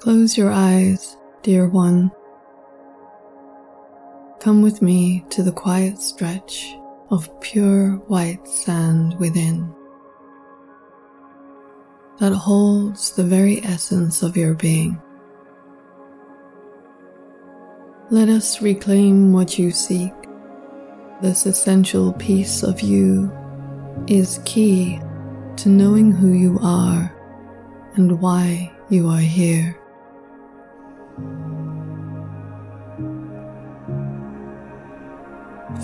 Close your eyes, dear one. Come with me to the quiet stretch of pure white sand within that holds the very essence of your being. Let us reclaim what you seek. This essential piece of you is key to knowing who you are and why you are here.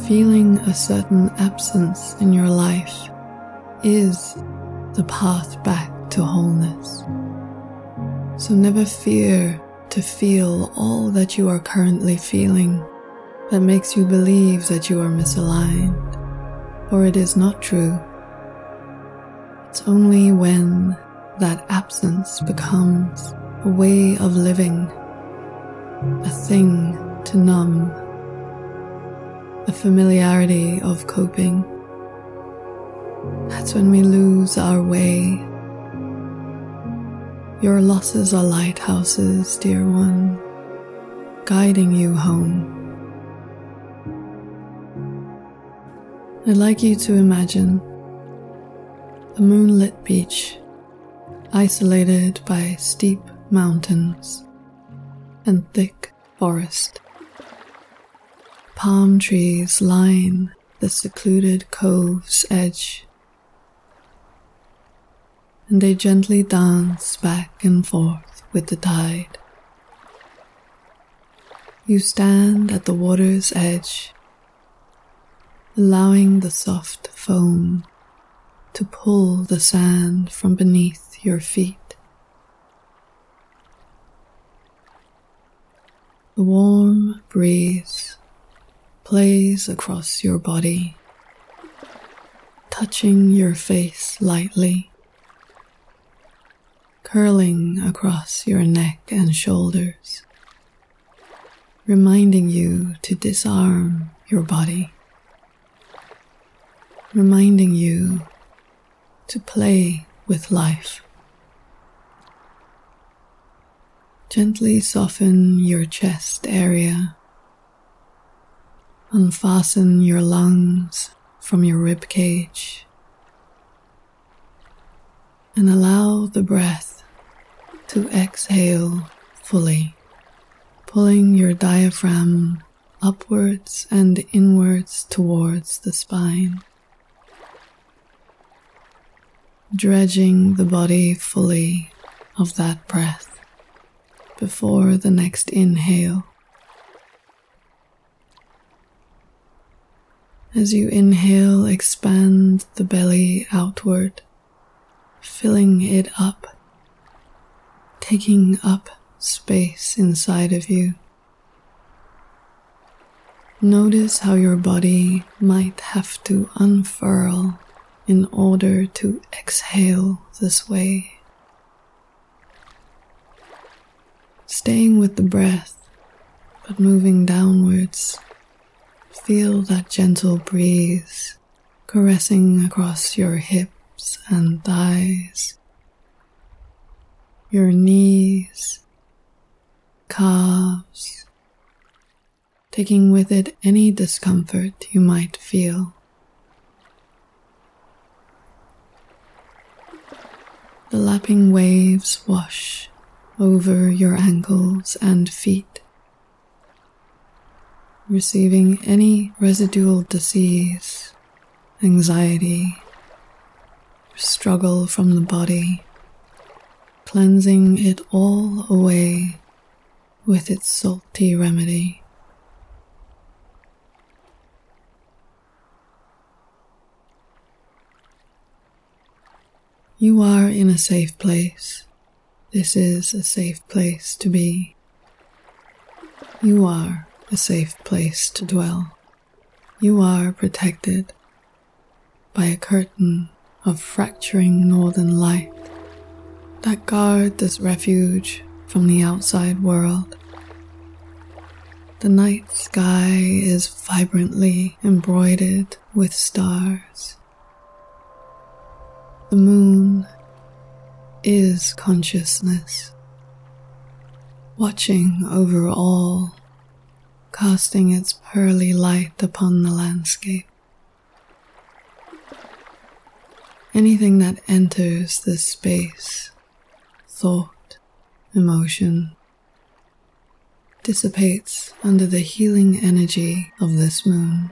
Feeling a certain absence in your life is the path back to wholeness. So never fear to feel all that you are currently feeling that makes you believe that you are misaligned, for it is not true. It's only when that absence becomes a way of living, a thing to numb, a familiarity of coping. That's when we lose our way your losses are lighthouses, dear one, guiding you home. I'd like you to imagine a moonlit beach isolated by steep mountains and thick forest. Palm trees line the secluded cove's edge and they gently dance back and forth with the tide. You stand at the water's edge, allowing the soft foam to pull the sand from beneath your feet. The warm breeze plays across your body, touching your face lightly curling across your neck and shoulders, reminding you to disarm your body, reminding you to play with life. Gently soften your chest area. Unfasten your lungs from your rib cage and allow the breath to exhale fully, pulling your diaphragm upwards and inwards towards the spine, dredging the body fully of that breath before the next inhale. As you inhale, expand the belly outward, filling it up taking up space inside of you. Notice how your body might have to unfurl in order to exhale this way. Staying with the breath, but moving downwards, feel that gentle breeze caressing across your hips and thighs your knees, calves, taking with it any discomfort you might feel. The lapping waves wash over your ankles and feet, receiving any residual disease, anxiety, struggle from the body cleansing it all away with its salty remedy. You are in a safe place. This is a safe place to be. You are a safe place to dwell. You are protected by a curtain of fracturing northern light that guard this refuge from the outside world. The night sky is vibrantly embroidered with stars. The moon is consciousness. watching over all, casting its pearly light upon the landscape. Anything that enters this space, thought, emotion, dissipates under the healing energy of this moon.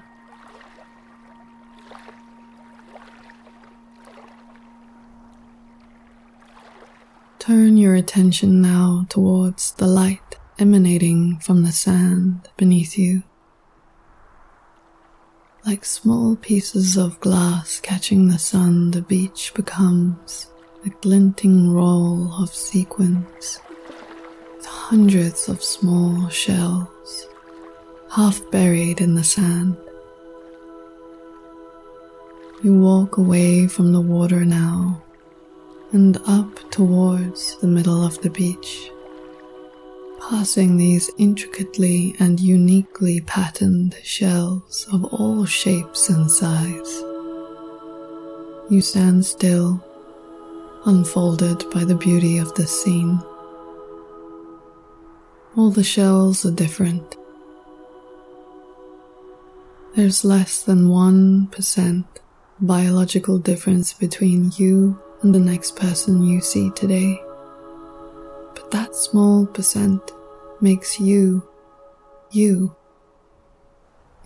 Turn your attention now towards the light emanating from the sand beneath you. Like small pieces of glass catching the sun, the beach becomes a glinting roll of sequins with hundreds of small shells half buried in the sand. You walk away from the water now and up towards the middle of the beach, passing these intricately and uniquely patterned shells of all shapes and size. You stand still, unfolded by the beauty of the scene. All the shells are different. There's less than 1% biological difference between you and the next person you see today. That small percent makes you, you.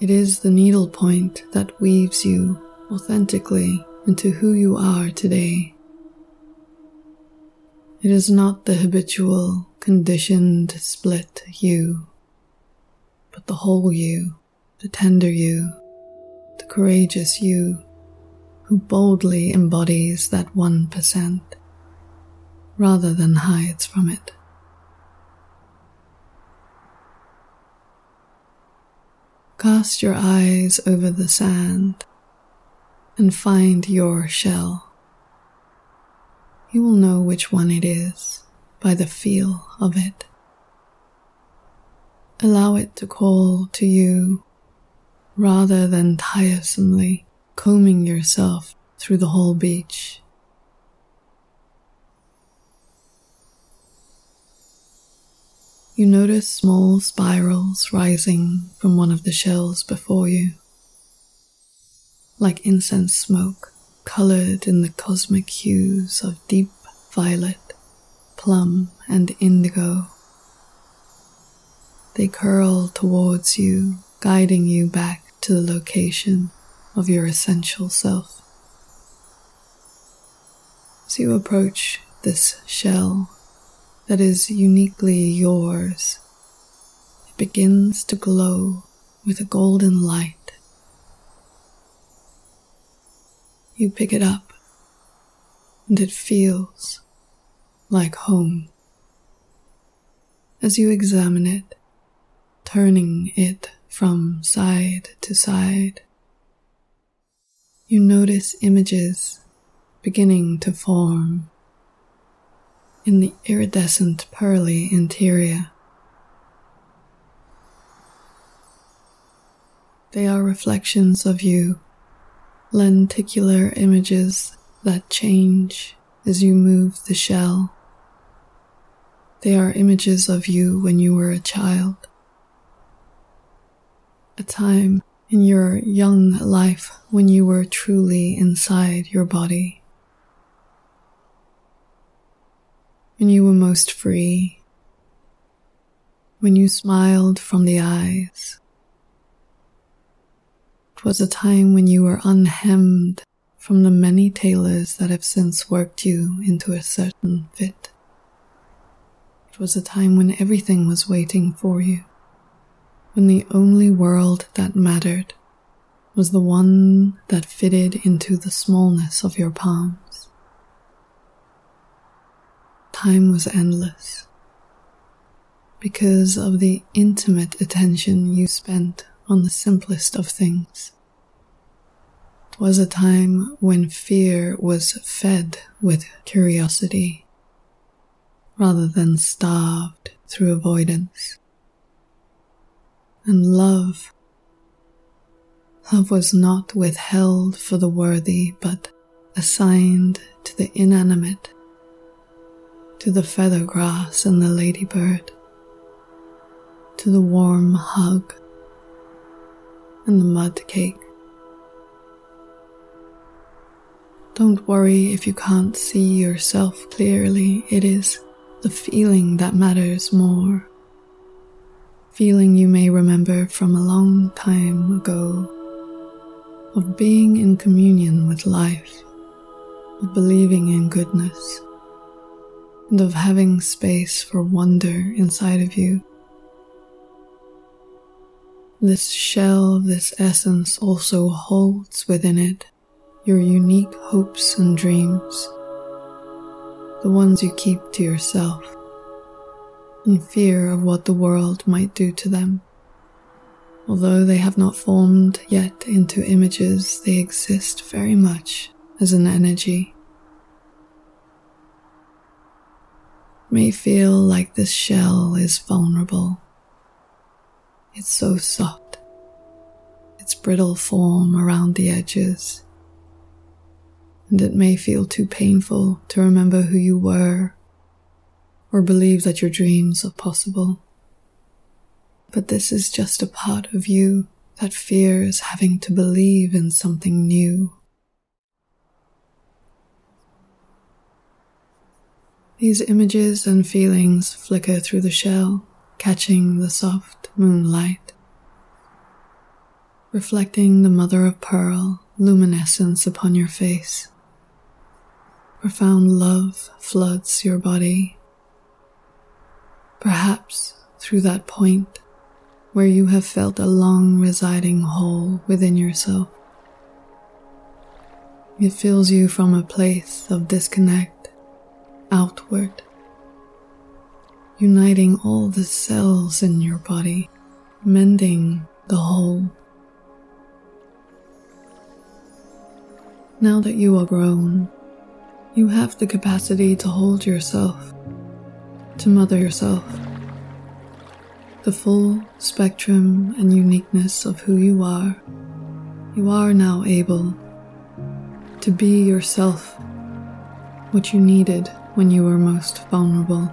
It is the needle point that weaves you authentically into who you are today. It is not the habitual, conditioned split you, but the whole you, the tender you, the courageous you who boldly embodies that 1% rather than hides from it. Cast your eyes over the sand and find your shell. You will know which one it is by the feel of it. Allow it to call to you rather than tiresomely combing yourself through the whole beach. You notice small spirals rising from one of the shells before you, like incense smoke colored in the cosmic hues of deep violet, plum, and indigo. They curl towards you, guiding you back to the location of your essential self. As you approach this shell that is uniquely yours, it begins to glow with a golden light. You pick it up and it feels like home. As you examine it, turning it from side to side, you notice images beginning to form in the iridescent pearly interior. They are reflections of you, lenticular images that change as you move the shell. They are images of you when you were a child, a time in your young life when you were truly inside your body. When you were most free. When you smiled from the eyes. It was a time when you were unhemmed from the many tailors that have since worked you into a certain fit. It was a time when everything was waiting for you when the only world that mattered was the one that fitted into the smallness of your palms. Time was endless because of the intimate attention you spent on the simplest of things. It was a time when fear was fed with curiosity rather than starved through avoidance and love. Love was not withheld for the worthy, but assigned to the inanimate, to the feather grass and the ladybird. to the warm hug and the mud cake. Don't worry if you can't see yourself clearly, it is the feeling that matters more. Feeling you may remember from a long time ago of being in communion with life, of believing in goodness, and of having space for wonder inside of you. This shell, this essence also holds within it your unique hopes and dreams, the ones you keep to yourself, in fear of what the world might do to them. Although they have not formed yet into images, they exist very much as an energy. May feel like this shell is vulnerable. It's so soft, its brittle form around the edges, and it may feel too painful to remember who you were or believe that your dreams are possible. But this is just a part of you that fears having to believe in something new These images and feelings flicker through the shell, catching the soft moonlight, reflecting the mother of pearl luminescence upon your face. Profound love floods your body. Perhaps through that point where you have felt a long residing hole within yourself. It fills you from a place of disconnect outward, uniting all the cells in your body, mending the whole. Now that you are grown, you have the capacity to hold yourself, to mother yourself. The full spectrum and uniqueness of who you are, you are now able to be yourself, what you needed when you were most vulnerable.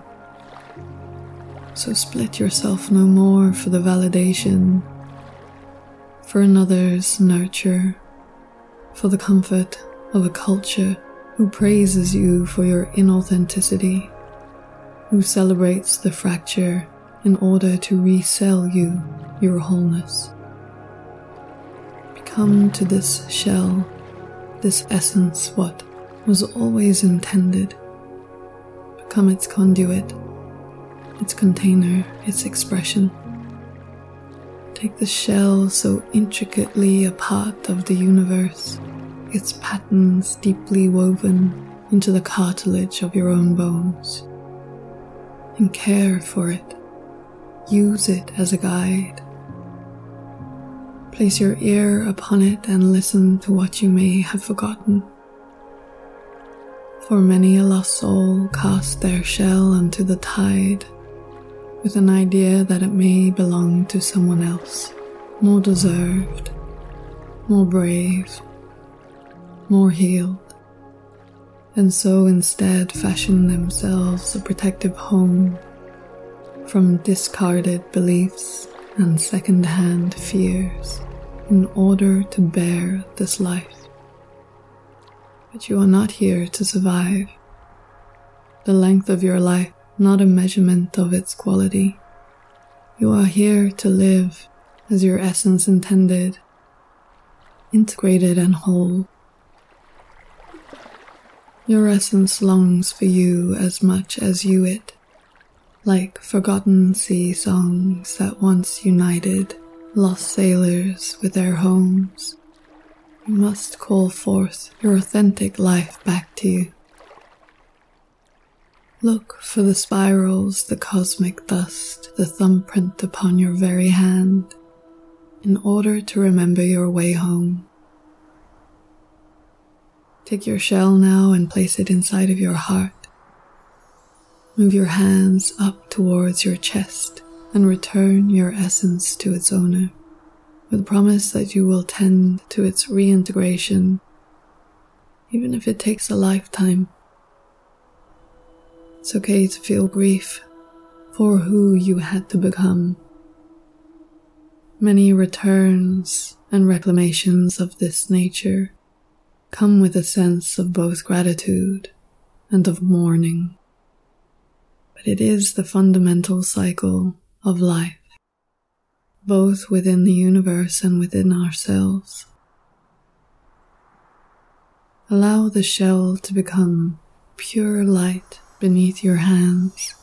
So split yourself no more for the validation, for another's nurture, for the comfort of a culture who praises you for your inauthenticity, who celebrates the fracture in order to resell you your wholeness. Become to this shell, this essence, what was always intended become its conduit, its container, its expression. Take the shell so intricately a part of the universe, its patterns deeply woven into the cartilage of your own bones, and care for it. Use it as a guide. Place your ear upon it and listen to what you may have forgotten for many a lost soul cast their shell onto the tide with an idea that it may belong to someone else, more deserved, more brave, more healed, and so instead fashion themselves a protective home from discarded beliefs and second-hand fears in order to bear this life but you are not here to survive. The length of your life, not a measurement of its quality. You are here to live as your essence intended, integrated and whole. Your essence longs for you as much as you it, like forgotten sea songs that once united lost sailors with their homes you must call forth your authentic life back to you. Look for the spirals, the cosmic dust, the thumbprint upon your very hand, in order to remember your way home. Take your shell now and place it inside of your heart. Move your hands up towards your chest and return your essence to its owner with the promise that you will tend to its reintegration, even if it takes a lifetime. It's okay to feel grief for who you had to become many returns and reclamations of this nature come with a sense of both gratitude and of mourning. But it is the fundamental cycle of life, both within the universe and within ourselves. Allow the shell to become pure light beneath your hands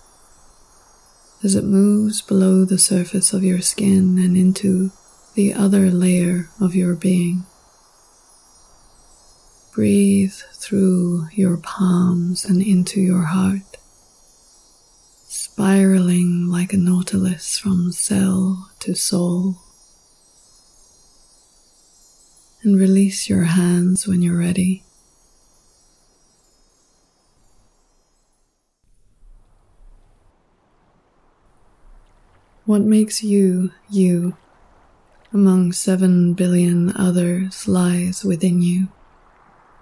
as it moves below the surface of your skin and into the other layer of your being. Breathe through your palms and into your heart, spiraling like a nautilus from cell to soul. And release your hands when you're ready. What makes you you among seven billion others lies within you,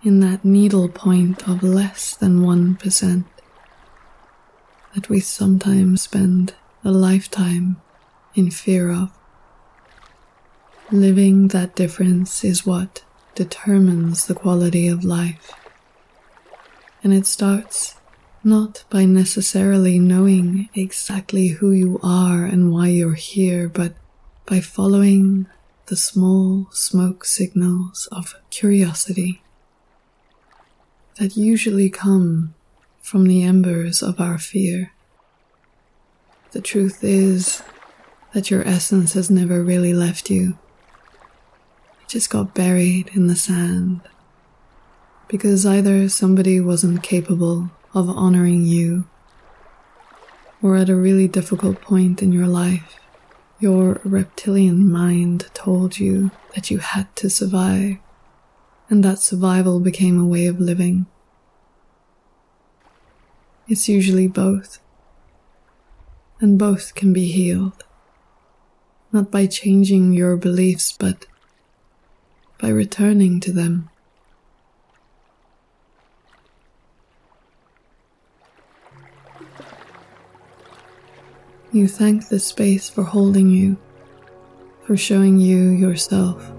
in that needle point of less than one percent that we sometimes spend a lifetime in fear of. Living that difference is what determines the quality of life. And it starts not by necessarily knowing exactly who you are and why you're here, but by following the small smoke signals of curiosity that usually come from the embers of our fear. The truth is that your essence has never really left you. It just got buried in the sand because either somebody wasn't capable of honoring you, or at a really difficult point in your life, your reptilian mind told you that you had to survive, and that survival became a way of living. It's usually both, and both can be healed, not by changing your beliefs, but by returning to them. You thank the space for holding you, for showing you yourself.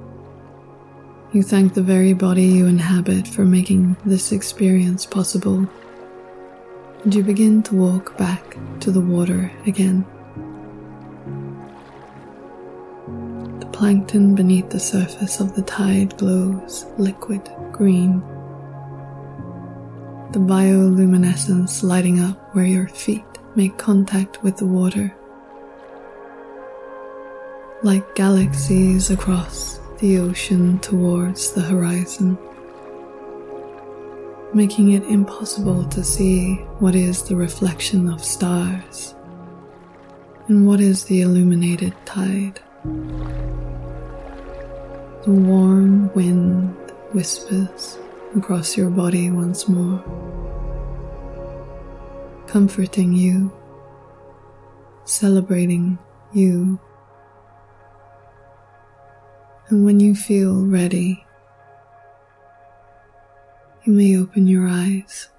You thank the very body you inhabit for making this experience possible. And you begin to walk back to the water again. The plankton beneath the surface of the tide glows liquid green. The bioluminescence lighting up where your feet make contact with the water. Like galaxies across the ocean towards the horizon, making it impossible to see what is the reflection of stars and what is the illuminated tide. The warm wind whispers across your body once more comforting you, celebrating you. And when you feel ready, you may open your eyes.